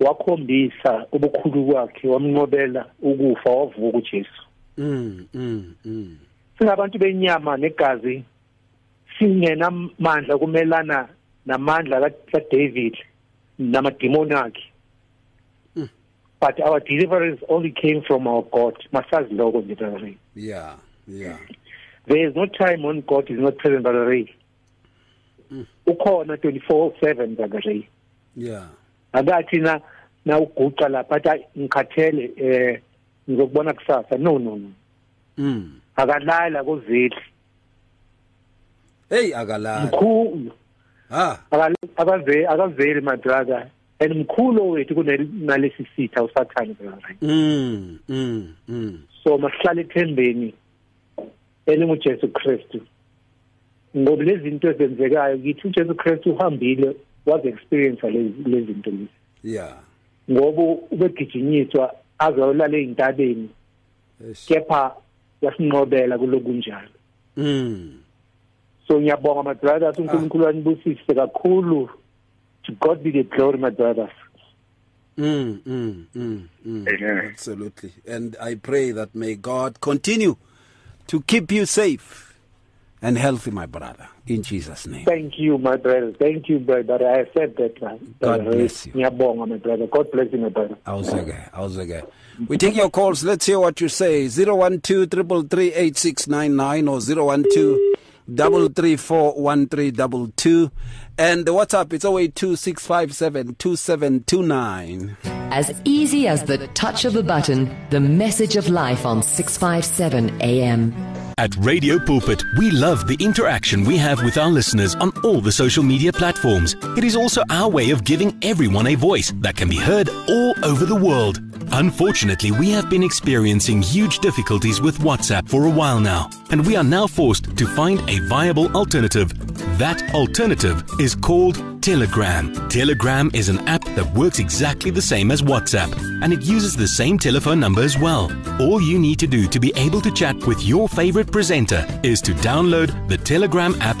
[SPEAKER 9] wakhombisa ubukhulu kwakhe wamnqobela ukufa wavuka uJesu.
[SPEAKER 2] Mm mm mm.
[SPEAKER 9] Singabantu benyama negazi singena mandla kumelana namandla kaDavid namademoni akhe. But our deliverance only came from our God. Masazi lokho nje brother
[SPEAKER 2] yeah yeah.
[SPEAKER 9] There is no time when God is not present brother Ray. Ukhona 24/7 brother Ray.
[SPEAKER 2] Yeah.
[SPEAKER 9] Akathi na na uguqa lapha athi ngikhathele eh ngizokubona kusasa. No no no.
[SPEAKER 2] Mm
[SPEAKER 9] akalala kuzidli
[SPEAKER 2] hey akalala.
[SPEAKER 9] Mkhulu.
[SPEAKER 2] Ha
[SPEAKER 9] akaveli akaveli my brother. And mkhulu wethu kunalesi sitha usathane brother
[SPEAKER 2] mm mm mm.
[SPEAKER 9] So masihlale ethembeni elinguJesu Kristu. Ngoba lezi zinto ezenzekayo kithi uJesu Kristu uhambile wazi experience lezi zinto lezi.
[SPEAKER 2] Yeah.
[SPEAKER 9] Ngoba ubegijinyiswa azolala eintabeni kepha yasinqobela kulokunjalo
[SPEAKER 2] mm.
[SPEAKER 9] So ngiyabonga brothers uNkulunkulu anibusise kakhulu. To God be the glory, my brothers.
[SPEAKER 2] Mm, mm, mm, mm. Absolutely. And I pray that may God continue to keep you safe and healthy, my brother, in Jesus' name.
[SPEAKER 9] Thank you, my brother. Thank you, brother. I said that. Man.
[SPEAKER 2] God bless you.
[SPEAKER 9] Ngiyabonga, my brother. God bless you, my brother.
[SPEAKER 2] How's it going? We take your calls. Let's hear what you say. 012 333 or 012 334 and the WhatsApp it's 0826572729.
[SPEAKER 5] As easy as the touch of a button, the message of life on 657 AM.
[SPEAKER 1] At Radio Pulpit, we love the interaction we have with our listeners on all the social media platforms. It is also our way of giving everyone a voice that can be heard all over the world. Unfortunately, we have been experiencing huge difficulties with WhatsApp for a while now, and we are now forced to find a viable alternative. That alternative is called Telegram. Telegram is an app that works exactly the same as WhatsApp, and it uses the same telephone number as well. All you need to do to be able to chat with your favorite presenter is to download the Telegram app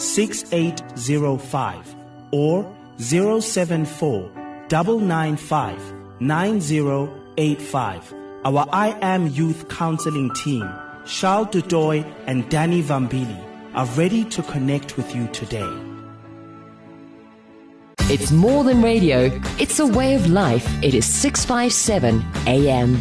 [SPEAKER 10] 6805 or 074 995 9085. Our I Am Youth Counseling team, Charles Dudoy and Danny Vambili, are ready to connect with you today.
[SPEAKER 5] It's more than radio, it's a way of life. It is 657 AM.